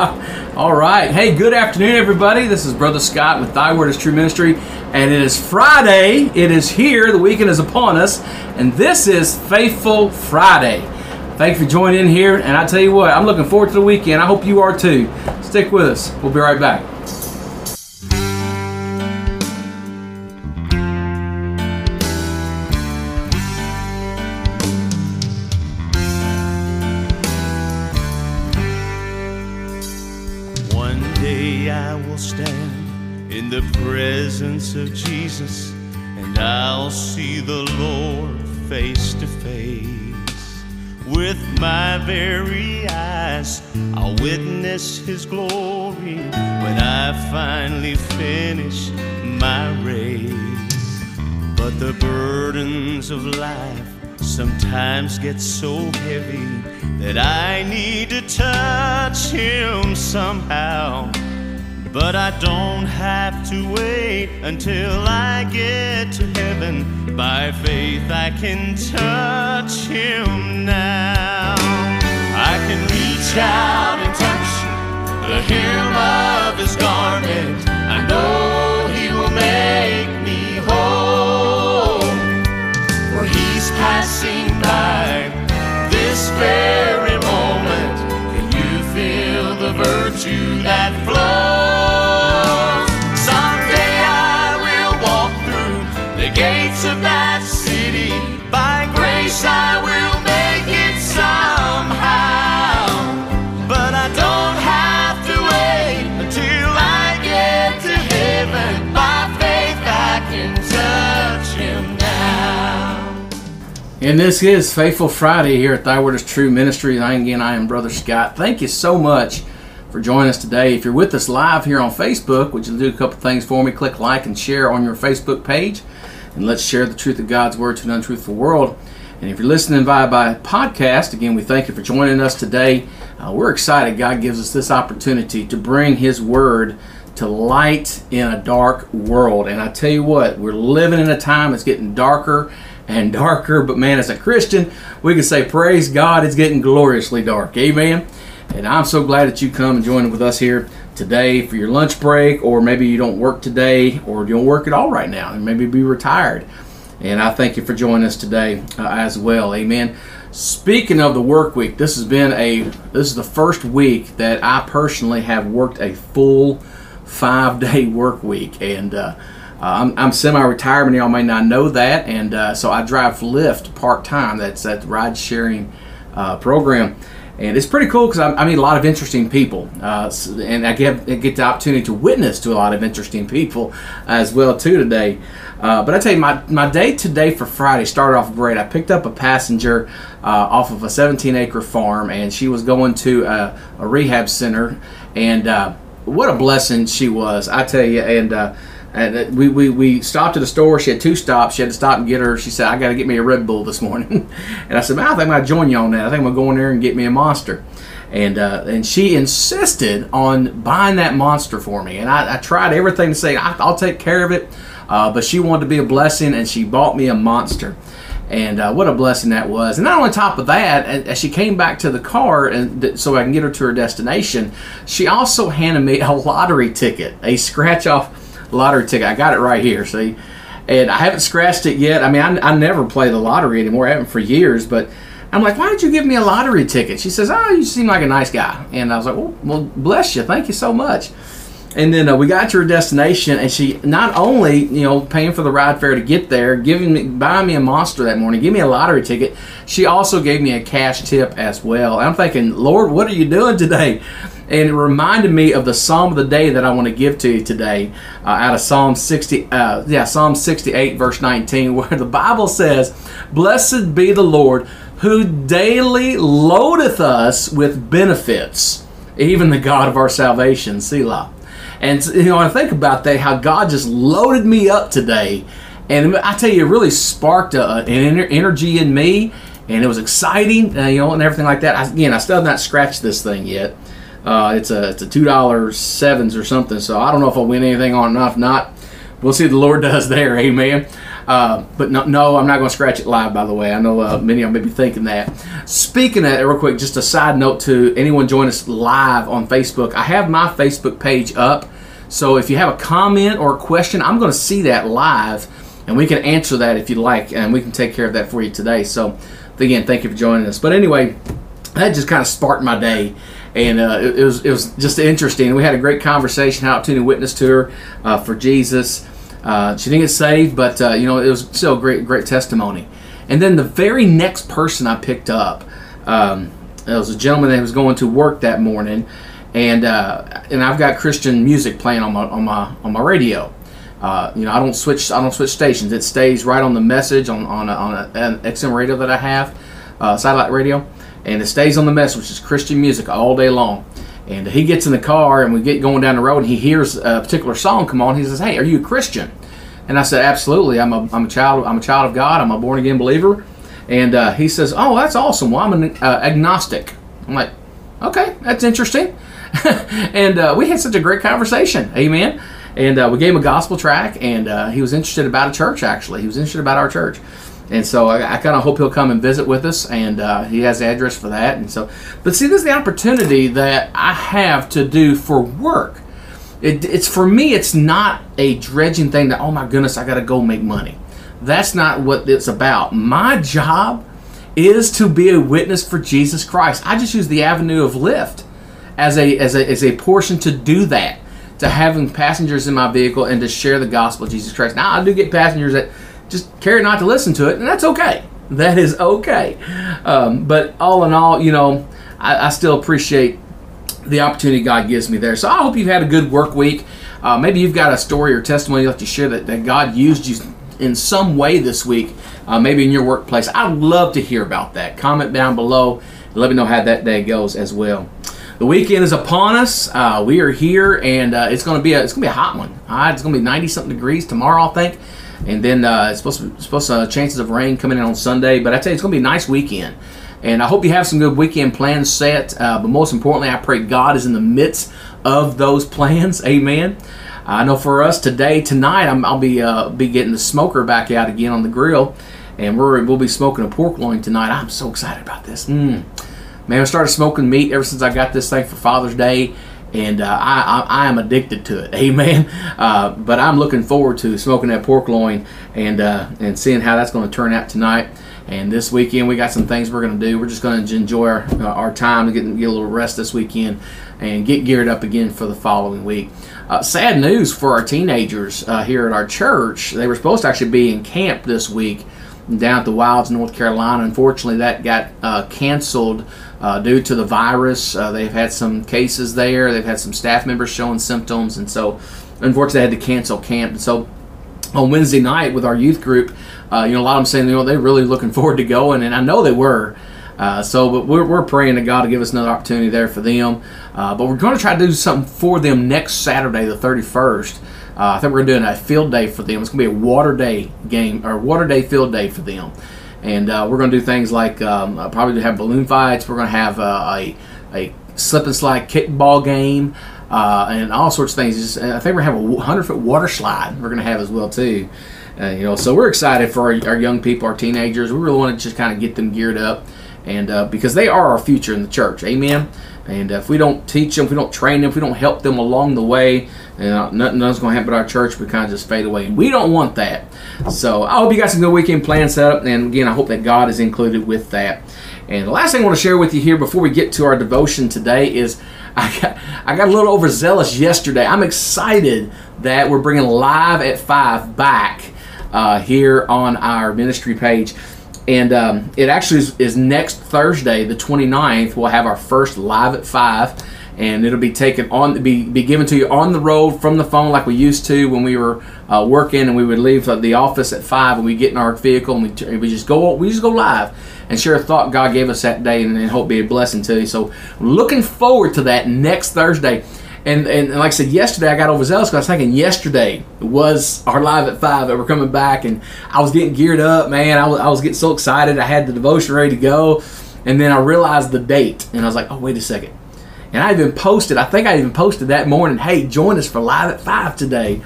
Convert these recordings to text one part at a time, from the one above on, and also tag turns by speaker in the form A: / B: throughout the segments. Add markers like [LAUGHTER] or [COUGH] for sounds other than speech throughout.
A: [LAUGHS] All right. Hey, good afternoon, everybody. This is Brother Scott with Thy Word is True Ministry, and it is Friday. It is here. The weekend is upon us, and this is Faithful Friday. Thank you for joining in here, and I tell you what, I'm looking forward to the weekend. I hope you are too. Stick with us. We'll be right back.
B: Very eyes, I'll witness His glory when I finally finish my race. But the burdens of life sometimes get so heavy that I need to touch Him somehow. But I don't have to wait until I get to heaven. By faith, I can touch Him now. I can reach out and touch the hem of His garment. I know He will make me whole. For He's passing by this very moment. Can you feel the virtue that flows? Someday I will walk through the gates of that city. By grace I will
A: And this is Faithful Friday here at Thy Word is True Ministry. I again, I am Brother Scott. Thank you so much for joining us today. If you're with us live here on Facebook, would you do a couple things for me? Click like and share on your Facebook page, and let's share the truth of God's Word to an untruthful world. And if you're listening via by podcast, again, we thank you for joining us today. Uh, we're excited. God gives us this opportunity to bring His Word to light in a dark world. And I tell you what, we're living in a time that's getting darker and darker. But man, as a Christian, we can say, Praise God, it's getting gloriously dark. Amen. And I'm so glad that you come and join with us here today for your lunch break, or maybe you don't work today, or you don't work at all right now, and maybe be retired. And I thank you for joining us today uh, as well. Amen. Speaking of the work week, this has been a this is the first week that I personally have worked a full five day [LAUGHS] work week, and uh, uh, I'm, I'm semi-retirement. Y'all may not know that, and uh, so I drive Lyft part time. That's that ride sharing uh, program, and it's pretty cool because I, I meet a lot of interesting people, uh, and I get get the opportunity to witness to a lot of interesting people as well too today. Uh, but I tell you, my, my day today for Friday started off great. I picked up a passenger uh, off of a 17 acre farm, and she was going to a, a rehab center, and uh, what a blessing she was, I tell you. And uh, and we, we, we stopped at a store. She had two stops. She had to stop and get her. She said, I got to get me a Red Bull this morning. [LAUGHS] and I said, man, I think I'm going to join you on that. I think I'm going to go in there and get me a monster. And uh, and she insisted on buying that monster for me. And I, I tried everything to say, I'll take care of it. Uh, but she wanted to be a blessing, and she bought me a monster. And uh, what a blessing that was. And not only top of that, as as she came back to the car and th- so I can get her to her destination, she also handed me a lottery ticket, a scratch off lottery ticket. I got it right here, see? And I haven't scratched it yet. I mean, I, I never play the lottery anymore. I haven't for years, but I'm like, why did you give me a lottery ticket? She says, oh, you seem like a nice guy. And I was like, well, well bless you. Thank you so much. And then uh, we got to her destination, and she not only, you know, paying for the ride fare to get there, giving me, buying me a monster that morning, give me a lottery ticket. She also gave me a cash tip as well. I'm thinking, Lord, what are you doing today? And it reminded me of the Psalm of the day that I want to give to you today, uh, out of Psalm 60, uh, yeah, Psalm 68, verse 19, [LAUGHS] where the Bible says, "Blessed be the Lord, who daily loadeth us with benefits, even the God of our salvation." Selah. And you know, I think about that, how God just loaded me up today, and I tell you, it really sparked a, an energy in me, and it was exciting, uh, you know, and everything like that. I, again, I still have not scratched this thing yet. Uh, it's a it's a two dollar sevens or something, so I don't know if I'll win anything on or not. We'll see what the Lord [LAUGHS] does there. Amen. Uh, but no, no, I'm not going to scratch it live. By the way, I know uh, many of you may be thinking that. Speaking of that, real quick, just a side note to anyone join us live on Facebook. I have my Facebook page up, so if you have a comment or a question, I'm going to see that live, and we can answer that if you like, and we can take care of that for you today. So, again, thank you for joining us. But anyway, that just kind of sparked my day and uh, it, it, was it was just interesting. We had a great conversation, how to witness to her uh, for Jesus. Uh, she didn't get saved, but uh, you know it was still a great great testimony. And then the very next person I picked up, um, it was a gentleman that was going to work that morning, and uh, and I've got Christian music playing on my on my on my radio. Uh, you know, I don't switch. I don't switch stations. It stays right on the message on on, a, on a, an XM radio that I have, satellite radio and it stays on the message, which is Christian music all day long. And he gets in the car and we get going down the road and he hears a particular song come on. He says, "Hey, are you a Christian?" And I said, "Absolutely. I'm a, I'm a child. I'm a child of God. I'm a born again believer." And uh, he says, "Oh, that's awesome. Well, I'm an uh, agnostic." I'm like, "Okay, that's interesting." [LAUGHS] and uh, we had such a great conversation. Amen. And uh, we gave him a gospel track, and uh, he was interested about a church. Actually, he was interested about our church. And so I, I kind of hope he'll come and visit with us, and uh, he has the address for that. And so, but see, this is the opportunity that I have to do for work. It, it's for me, it's not a dredging thing that oh my goodness, I got to go make money. That's not what it's about. My job is to be a witness for Jesus Christ. I just use the avenue of Lyft as a as a as a portion to do that, to having passengers in my vehicle and to share the gospel of Jesus Christ. Now I do get passengers that just care not to listen to it, and that's okay. That is okay. Um, but all in all, you know, I, I, still appreciate the opportunity God gives me there. So I hope you've had a good work week. Uh, maybe you've got a story or testimony you'd like to share that, that God used you in some way this week, uh, maybe in your workplace. I'd love to hear about that. Comment down below. Let me know how that day goes as well. The weekend is upon us. Uh, we are here, and uh, it's going to be a it's going to be a hot one. It's going to be 90 something degrees tomorrow, I think and then uh, it's supposed to supposed to uh, chances of rain coming in on Sunday. But I tell you, it's going to be a nice weekend, and I hope you have some good weekend plans set. Uh, but most importantly, I pray God is in the midst of those [LAUGHS] plans. Amen. I know for us today, tonight, i will be uh, be getting the smoker back out again on the grill, and we're we'll be smoking a pork loin tonight. I'm so excited about this. Mm. Man, I started smoking meat ever since I got this thing for Father's Day and uh, I, I, I, am addicted to it. [LAUGHS] Amen. Uh, but I'm looking forward to smoking that pork loin and uh, and seeing how that's going to turn out tonight. And this weekend we got some things we're going to do. We're just going to enjoy our, uh, our time to get, get a little rest this weekend and get geared up again for the following week. Uh, sad news for our teenagers uh, here at our church. They were supposed to actually be in camp this week down at the Wilds, North Carolina. Unfortunately, that got canceled uh, due to the virus. Uh, they've had some cases there. They've had some staff members showing symptoms, and so unfortunately, they had to cancel camp. And so on Wednesday night with our youth group, uh, you know, a lot of them saying, you know, they're really looking forward to going, and I know they were. Uh, so, but we're, we're praying to God to give us another opportunity there for them. Uh, but we're going to try to do something for them next Saturday, the 31st. Uh, I think we're doing a field day for them. It's going to be a water day game or water day field day for them, and uh, we're going to do things like um, uh, probably have balloon fights. We're going to have uh, a a slip and slide kickball game. Uh, and all sorts of things. Just, I think we're gonna have a 100 foot water slide. We're gonna have as well too. Uh, you know, so we're excited for our, our, young people, our teenagers. We really want to just kind of get them geared up, and uh, because they are our future in the church, amen. And if we don't teach them, if we don't train them, if we don't help them along the way, know, nothing, nothing's going to happen at our church. We kind of just fade away. We don't want that. So I hope you got some good weekend plans set up. And again, I hope that God is included with that. And the last thing I want to share with you here before we get to our devotion today is [LAUGHS] I got, I got a little overzealous yesterday. I'm excited that we're bringing Live at 5 back uh, here on our ministry page. And um, it actually is, is, next Thursday, the 29th. We'll have our first live at 5 and it'll be taken on be, be given to you on the road from the phone like we used to when we were uh, working and we would leave the office at five and we get in our vehicle and we, we just go we just go live and share a thought God gave us that day and, and hope be a blessing to you. So looking forward to that next Thursday. And, and, like I said, yesterday I got overzealous because I was thinking yesterday was our live at five that we're coming back, and I was getting geared up, man. I was, I was getting so excited. I had the devotion ready to go, and then I realized the date, and I was like, oh wait a second. And I even posted, I think I even posted that morning, hey, join us for live at five today.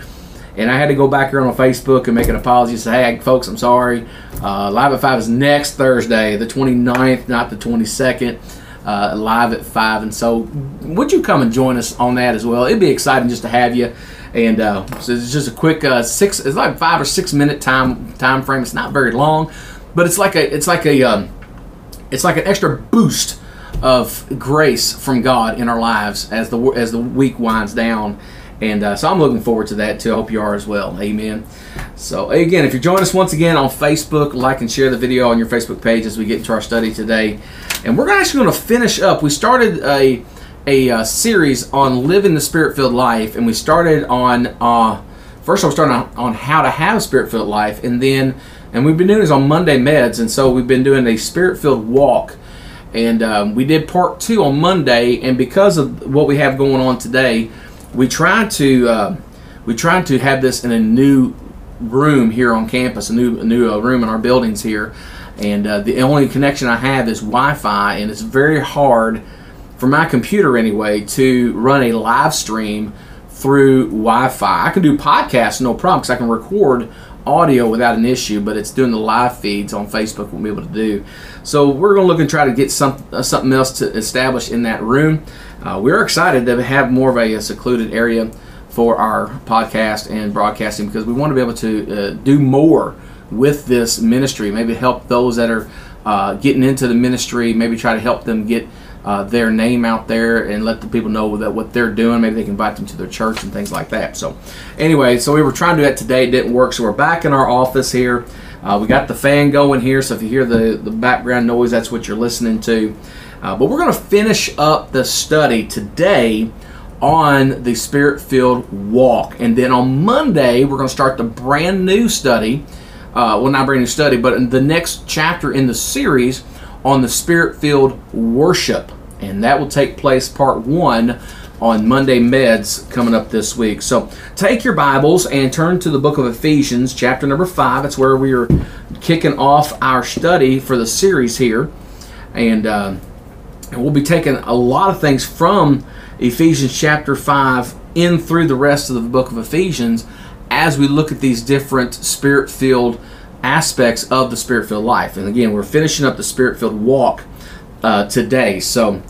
A: And I had to go back here on Facebook and make an apology. Say, hey, folks, I'm sorry. Uh, live at five is next Thursday, the 29th, not the 22nd. Uh, live at five, and so would you come and join us on that as well? It'd be exciting just to have you. And uh, so it's just a quick uh, six. It's like five or six minute time time frame. It's not very long, but it's like a it's like a um, it's like an extra boost of grace from God in our lives as the as the week winds down. And uh, so I'm looking forward to that too. I hope you are as well. Amen. So again, if you're joining us once again on Facebook, like and share the video on your Facebook page as we get into our study today. And we're actually going to finish up. We started a a uh, series on living the spirit-filled life, and we started on uh, first. I was starting on, on how to have a spirit-filled life, and then and we've been doing this on Monday meds, and so we've been doing a spirit-filled walk. And um, we did part two on Monday, and because of what we have going on today, we tried to uh, we tried to have this in a new room here on campus, a new a new uh, room in our buildings here, and uh, the only connection I have is Wi-Fi, and it's very hard for my computer anyway to run a live stream through Wi-Fi. I can do podcasts no problem because I can record audio without an issue, but it's doing the live feeds on Facebook we'll be able to do. So we're going to look and try to get some uh, something else to establish in that room. Uh, we're excited to have more of a, secluded area for our podcast and broadcasting because we want to be able to uh, do more with this ministry. Maybe help those that are uh, getting into the ministry. Maybe try to help them get uh, their name out there and let the people know that what they're doing. Maybe they can invite them to their church and things like that. So, anyway, so we were trying to do that today. It didn't work. So we're back in our office here. Uh, we got the fan going here. So if you hear the, the background noise, that's what you're listening to. Uh, but we're going to finish up the study today on the spirit filled walk. And then on Monday, we're going to start the brand new study. Uh, well, not brand new study, but the next chapter in the series on the spirit filled worship. And that will take place part one on Monday Meds coming up this week. So take your Bibles and turn to the book of Ephesians, chapter number five. It's where we are kicking off our study for the series here. And, uh, and we'll be taking a lot of things from Ephesians chapter 5 in through the rest of the book of Ephesians as we look at these different spirit filled aspects of the spirit filled life. And again, we're finishing up the spirit filled walk uh, today. So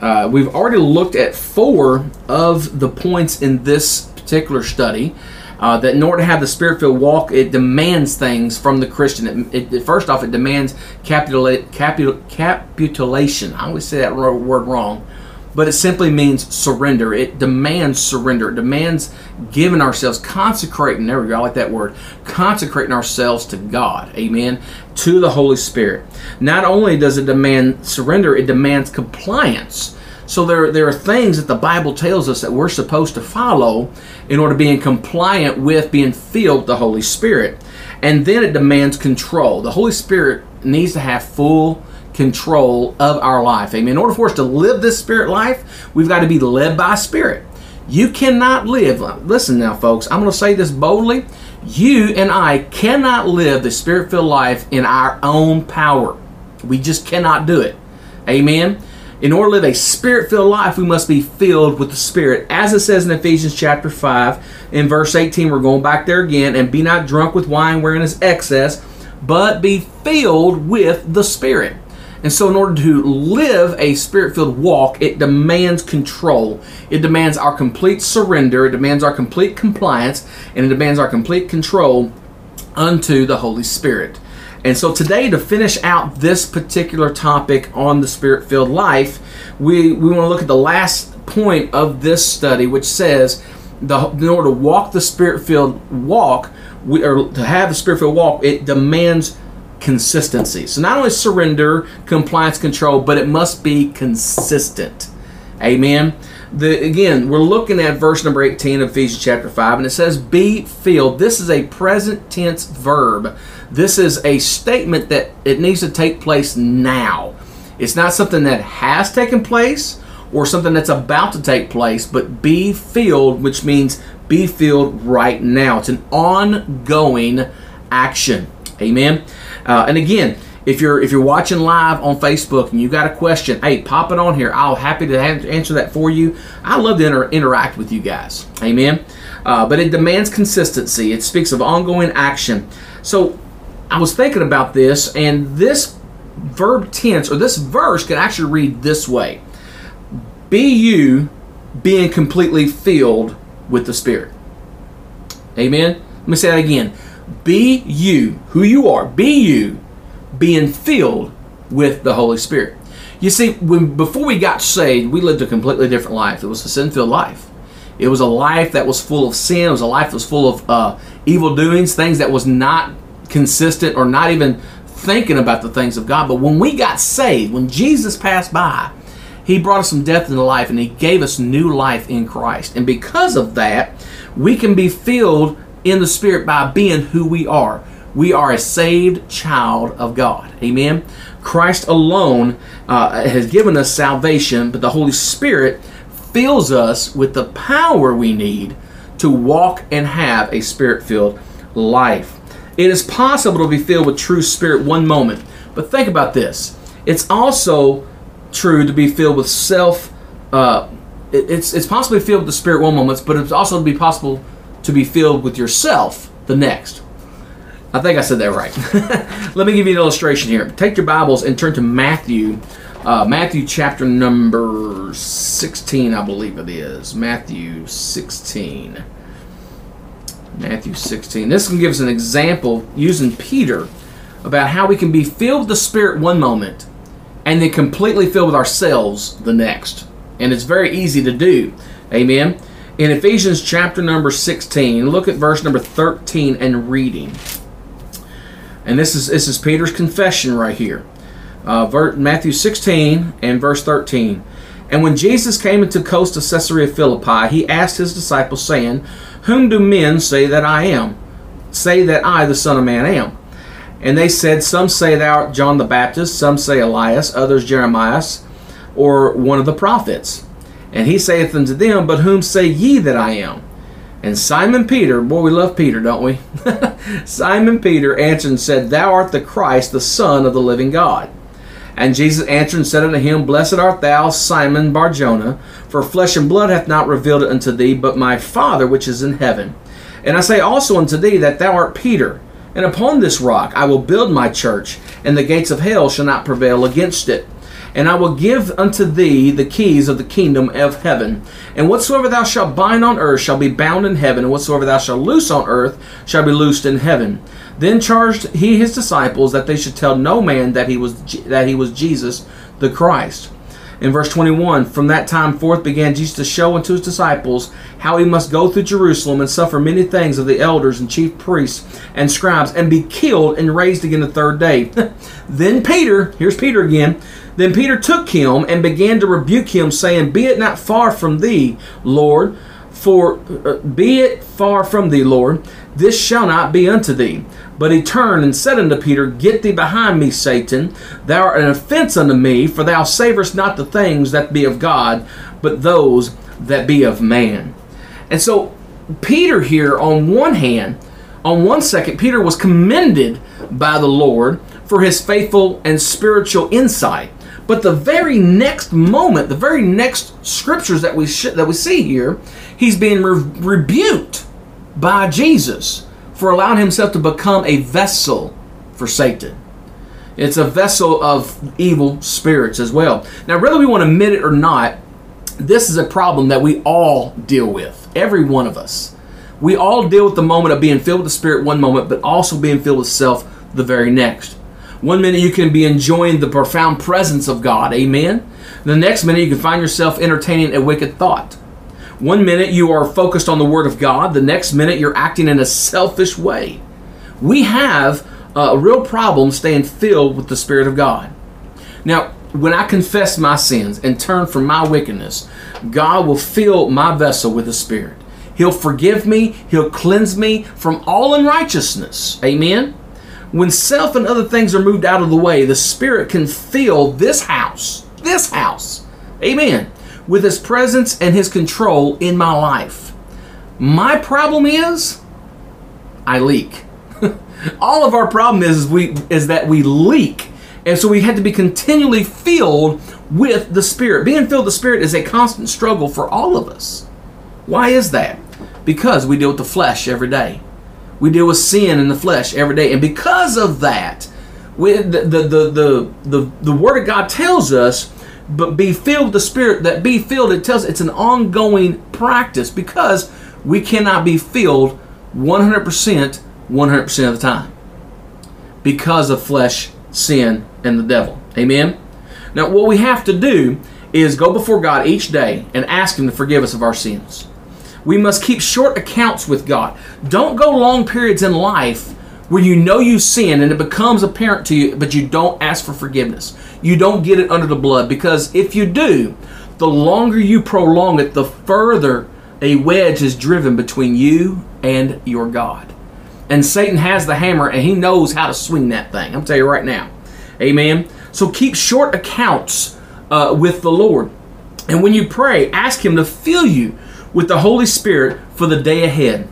A: uh, we've already looked at four of the points in this particular study. Uh, that in order to have the spirit-filled walk, it demands things from the Christian. It, it, first off, it demands capital, capitulation. I always say that word wrong but it simply means surrender. It demands surrender. It demands giving ourselves, consecrating. There we go. I like that word. Consecrating ourselves to God. Amen. To the Holy Spirit. Not only does it demand surrender, it demands compliance. So there, there are things that the Bible tells us that we're supposed to follow in order to be in compliant with being filled with the Holy Spirit. And then it demands control. The Holy Spirit needs to have full control of our life. Amen. In order for us to live this spirit life, we've got to be led by spirit. You cannot live, uh, listen now, folks, I'm going to say this boldly. You and I cannot live the spirit filled life in our own power. We just cannot do it. Amen. In order to live a spirit filled life, we must be filled with the Spirit. As it says in Ephesians chapter 5, in verse 18, we're going back there again, and be not drunk with wine wherein is excess, but be filled with the Spirit. And so, in order to live a spirit filled walk, it demands control. It demands our complete surrender. It demands our complete compliance. And it demands our complete control unto the Holy Spirit. And so, today, to finish out this particular topic on the spirit filled life, we, we want to look at the last point of this study, which says, the, in order to walk the spirit filled walk, we, or to have the spirit filled walk, it demands consistency. So not only surrender, compliance, control, but it must be consistent. Amen. The, again, we're looking at verse number 18 of Ephesians chapter 5, and it says, Be filled. This is a present tense verb. This is a statement that it needs to take place now. It's not something that has taken place or something that's about to take place, but be filled, which means be filled right now. It's an ongoing action. Amen. Uh, and again, if you're if you're watching live on Facebook and you got a question, hey, pop it on here. I'll happy to answer that for you. I love to inter- interact with you guys. Amen. Uh, but it demands consistency. It speaks of ongoing action. So I was thinking about this, and this verb tense or this verse can actually read this way: "Be you being completely filled with the Spirit." Amen. Let me say that again. Be you, who you are. Be you being filled with the Holy Spirit. You see, when before we got saved, we lived a completely different life. It was a sin-filled life. It was a life that was full of sin. It was a life that was full of uh, evil doings, things that was not consistent or not even thinking about the things of God. But when we got saved, when Jesus passed by, He brought us some death into life and He gave us new life in Christ. And because of that, we can be filled in the Spirit by being who we are. We are a saved child of God. Amen. Christ alone uh, has given us salvation, but the Holy Spirit fills us with the power we need to walk and have a spirit filled life. It is possible to be filled with true spirit one moment, but think about this. It's also true to be filled with self. Uh, it's it's be filled with the spirit one moment, but it's also to be possible to be filled with yourself the next. I think I said that right. [LAUGHS] Let me give you an illustration here. Take your Bibles and turn to Matthew, uh, Matthew chapter number 16, I believe it is. Matthew 16. Matthew 16. This can give us an example using Peter about how we can be filled with the Spirit one moment and then completely filled with ourselves the next. And it's very easy to do. Amen. In Ephesians chapter number 16, look at verse number 13 and reading. And this is this is Peter's confession right here. Uh, Matthew 16 and verse 13. And when Jesus came into the coast of Caesarea Philippi, he asked his disciples, saying, Whom do men say that I am? Say that I, the Son of Man, am. And they said, Some say thou art John the Baptist, some say Elias, others Jeremiah, or one of the prophets. And he saith unto them, But whom say ye that I am? And Simon Peter, boy, we love Peter, don't we? [LAUGHS] Simon Peter answered and said, Thou art the Christ, the Son of the living God. And Jesus answered and said unto him, Blessed art thou, Simon Barjona, for flesh and blood hath not revealed it unto thee, but my Father which is in heaven. And I say also unto thee that thou art Peter, and upon this rock I will build my church, and the gates of hell shall not prevail against it. And I will give unto thee the keys of the kingdom of heaven. And whatsoever thou shalt bind on earth shall be bound in heaven, and whatsoever thou shalt loose on earth shall be loosed in heaven. Then charged he his disciples that they should tell no man that he was that he was Jesus the Christ. In verse 21, from that time forth began Jesus to show unto his disciples how he must go through Jerusalem and suffer many things of the elders and chief priests and scribes and be killed and raised again the third day. [LAUGHS] then Peter, here's Peter again, then Peter took him and began to rebuke him, saying, Be it not far from thee, Lord, for uh, be it far from thee, Lord, this shall not be unto thee. But he turned and said unto Peter, Get thee behind me, Satan. Thou art an offense unto me, for thou savorest not the things that be of God, but those that be of man. And so, Peter here, on one hand, on one second, Peter was commended by the Lord for his faithful and spiritual insight. But the very next moment, the very next scriptures that we sh- that we see here, he's being re- rebuked by Jesus for allowing himself to become a vessel for Satan. It's a vessel of evil spirits as well. Now, whether we want to admit it or not, this is a problem that we all deal with. Every one of us. We all deal with the moment of being filled with the Spirit one moment, but also being filled with self the very next. One minute you can be enjoying the profound presence of God, amen. The next minute you can find yourself entertaining a wicked thought. One minute you are focused on the Word of God, the next minute you're acting in a selfish way. We have a real problem staying filled with the Spirit of God. Now, when I confess my sins and turn from my wickedness, God will fill my vessel with the Spirit. He'll forgive me, He'll cleanse me from all unrighteousness. Amen. When self and other things are moved out of the way, the Spirit can fill this house, this house, amen, with His presence and His control in my life. My problem is, I leak. [LAUGHS] All of our problem is, is we is that we leak And so we had to be continually filled with the Spirit. Being filled with the Spirit is a constant struggle for all of us. Why is that? Because we deal with the flesh every day. We deal with sin in the flesh every day. And because of that, we, the, the, the, the, the, Word of God tells us, but be filled with the Spirit, that be filled, it tells it's an ongoing practice because we cannot be filled 100% 100% of the time because of flesh, sin, and the devil. Amen? Now, what we have to do is go before God each day and ask Him to forgive us of our sins. We must keep short accounts with God. Don't go long periods in life where you know you sin and it becomes apparent to you, but you don't ask for forgiveness. You don't get it under the blood because if you do, the longer you prolong it, the further a wedge is driven between you and your God. And Satan has the hammer and he knows how to swing that thing. I'm telling you right now. Amen. So keep short accounts uh, with the Lord. And when you pray, ask Him to fill you with the Holy Spirit for the day ahead,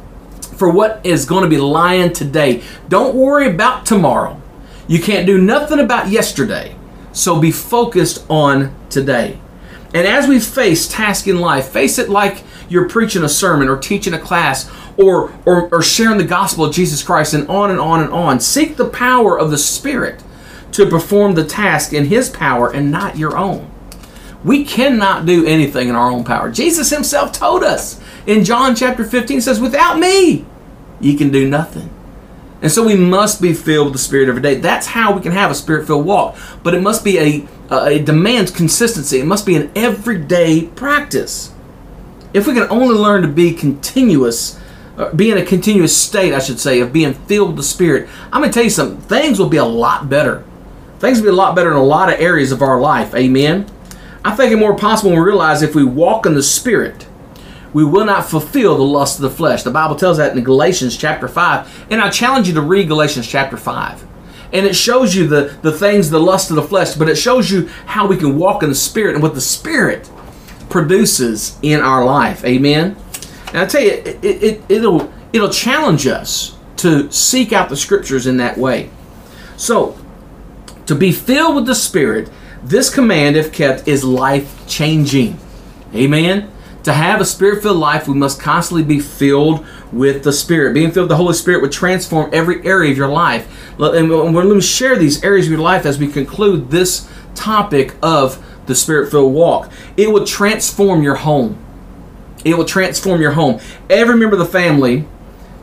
A: for what is going to be lying today. Don't worry about tomorrow. You can't do nothing about yesterday. So be focused on today. And as we face task in life, face it like you're preaching a sermon or teaching a class or, or, or sharing the gospel of Jesus Christ and on and on and on. Seek the power of the Spirit to perform the task in His power and not your own. We cannot do anything in our own power. Jesus Himself told us in John chapter 15 says, Without me, ye can do nothing. And so we must be filled with the Spirit every day. That's how we can have a Spirit filled walk. But it must be a, a demands consistency. It must be an everyday practice. If we can only learn to be continuous, uh, be in a continuous state, I should say, of being filled with the Spirit, I'm going to tell you something. Things will be a lot better. Things will be a lot better in a lot of areas of our life. Amen. I think it more possible when we realize if we walk in the Spirit, we will not fulfill the lust of the flesh. The Bible tells that in Galatians chapter 5. And I challenge you to read Galatians chapter 5. And it shows you the, the things, the lust of the flesh, but it shows you how we can walk in the Spirit and what the Spirit produces in our life. Amen. And I tell you, it, it, it'll it'll challenge us to seek out the scriptures in that way. So, to be filled with the Spirit, this command, if kept, is life changing. Amen. To have a spirit filled life, we must constantly be filled with the Spirit. Being filled with the Holy Spirit would transform every area of your life. And we're going to share these areas of your life as we conclude this topic of the Spirit filled walk. It will transform your home. It will transform your home. Every member of the family,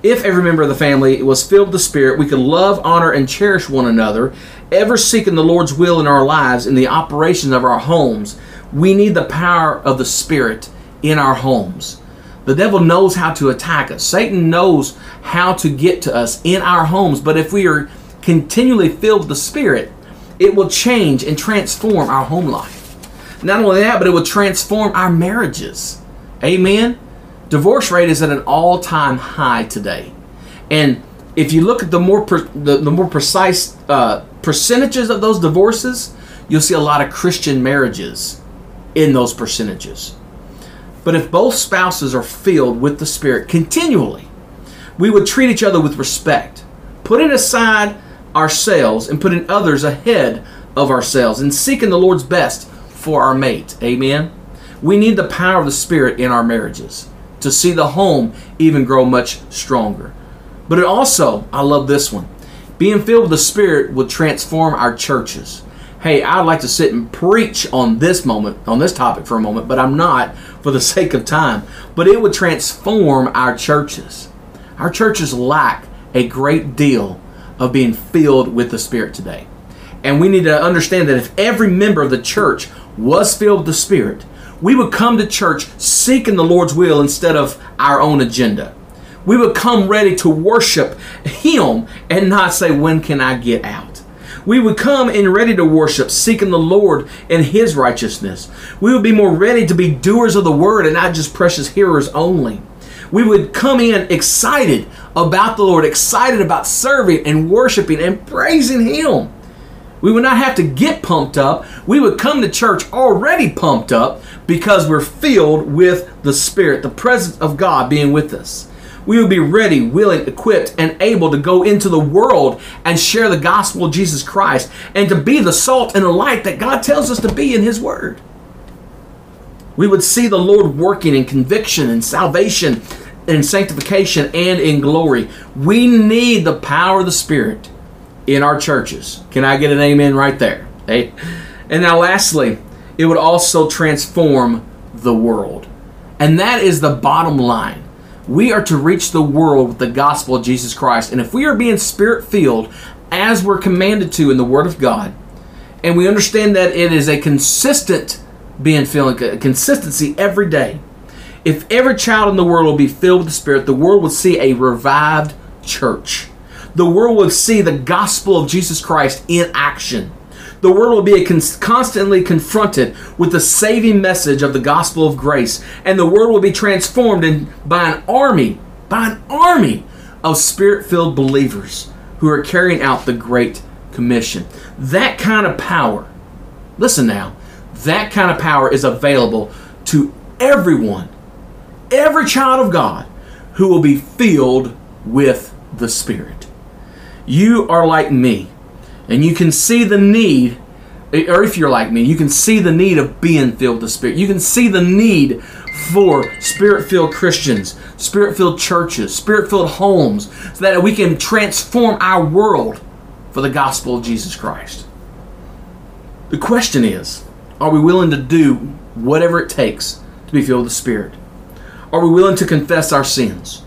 A: if every member of the family was filled with the Spirit, we could love, honor, and cherish one another, ever seeking the Lord's will in our lives, in the operations of our homes. We need the power of the Spirit in our homes. The devil knows how to attack us. Satan knows how to get to us in our homes. But if we are continually filled with the Spirit, it will change and transform our home life. Not only that, but it will transform our marriages. Amen. Divorce rate is at an all-time high today, and if you look at the more per, the, the more precise uh, percentages of those divorces, you'll see a lot of Christian marriages in those percentages. But if both spouses are filled with the Spirit continually, we would treat each other with respect, putting aside ourselves and putting others ahead of ourselves, and seeking the Lord's best for our mate. Amen. We need the power of the Spirit in our marriages to see the home even grow much stronger. But it also, I love this one. Being filled with the Spirit will transform our churches. Hey, I'd like to sit and preach on this moment, on this topic for a moment, but I'm not for the [LAUGHS] sake of time. But it would transform our churches. Our churches lack a great deal of being filled with the Spirit today. And we need to understand that if every member of the church was filled with the Spirit, we would come to church seeking the Lord's will instead of our own agenda. We would come ready to worship Him and not say, When can I get out? We would come in ready to worship, seeking the Lord and His righteousness. We would be more ready to be doers of the word and not just precious hearers only. We would come in excited about the Lord, excited about serving and worshiping and praising Him. We would not have to get pumped up. We would come to church already pumped up because we're filled with the Spirit, the presence of God being with us. we would be ready, willing, equipped, and able to go into the world and share the gospel of Jesus Christ and to be the salt and the light that God tells us to be in His Word. We would see the Lord working in conviction and salvation, in sanctification, and in glory. We need the power of the Spirit in our churches. Can I get an amen right there? Hey? And now, lastly, it would also transform the world. And that is the bottom line. We are to reach the world with the gospel of Jesus Christ. And if we are being spirit filled, as we're commanded to in the Word of God, and we understand that it is a consistent being filled, a consistency every day. If every child in the world will be filled with the Spirit, the world will see a revived church. The world will see the gospel of Jesus Christ in action the world will be constantly confronted with the saving message of the gospel of grace, and the world will be transformed in, by an army, by an army of spirit filled believers who are carrying out the Great Commission. That kind of power, listen now, that kind of power is available to everyone, every child of God who will be filled with the Spirit. You are like me and you can see the need or if you're like me, you can see the need of being filled with the Spirit. You can see the need for spirit filled Christians, spirit filled churches, spirit filled homes, so that we can transform our world for the gospel of Jesus Christ. The question is are we willing to do whatever it takes to be filled with the Spirit? Are we willing to confess our sins?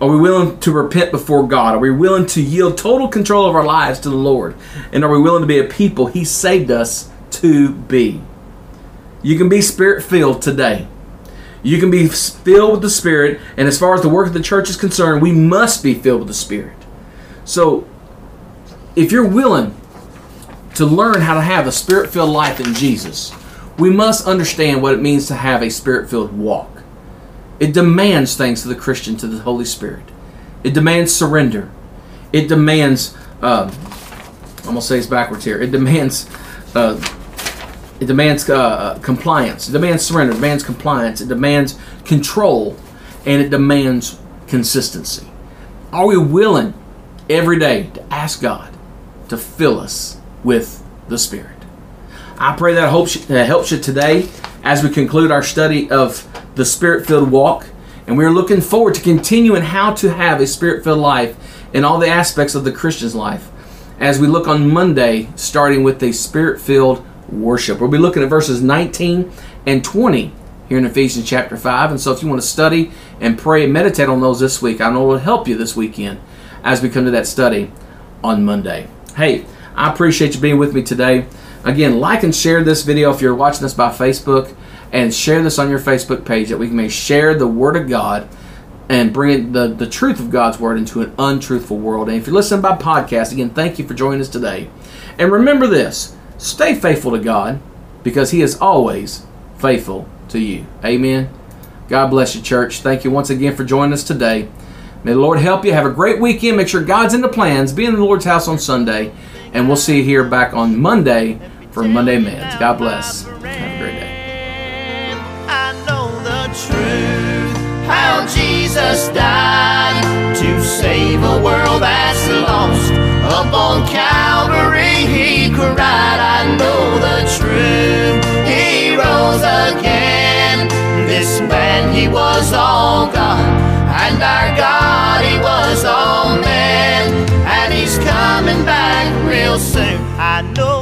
A: Are we willing to repent before God? Are we willing to yield total control of our lives to the Lord? And are we willing to be a people He saved us to be? You can be spirit filled today. You can be filled with the Spirit, and as far as the work of the church is concerned, we must be filled with the Spirit. So, if you're willing to learn how to have a spirit filled life in Jesus, we must understand what it means to have a spirit filled walk. It demands things to the Christian, to the Holy Spirit. It demands surrender. It demands, uh, I'm gonna say this backwards here. It demands, uh, it demands uh, compliance. It demands surrender. It demands compliance. It demands control, and it demands consistency. Are we willing every day to ask God to fill us with the Spirit? I pray that that helps you today as we conclude our study of the spirit filled walk. And we're looking forward to continuing how to have a spirit filled life in all the aspects of the Christian's life as we look on Monday, starting with a spirit filled worship. We'll be looking at verses 19 and 20 here in Ephesians chapter 5. And so if you want to study and pray and meditate on those this week, I know it will help you this weekend as we come to that study on Monday. Hey, I appreciate you being with me today. Again, like and share this video if you're watching this by Facebook and share this on your Facebook page that we may share the Word of God and bring the, the truth of God's Word into an untruthful world. And if you're listening by podcast, again, thank you for joining us today. And remember this stay faithful to God because He is always faithful to you. Amen. God bless you, church. Thank you once again for joining us today. May the Lord help you. Have a great weekend. Make sure God's in the plans. Be in the Lord's house on Sunday. And we'll see you here back on Monday for Monday Meds. God bless.
B: how Jesus died to save a world that's lost. Up on Calvary, he cried, I know the truth. He rose again. This man, he was all God, and our God, he was all man. And he's coming back real soon. I know.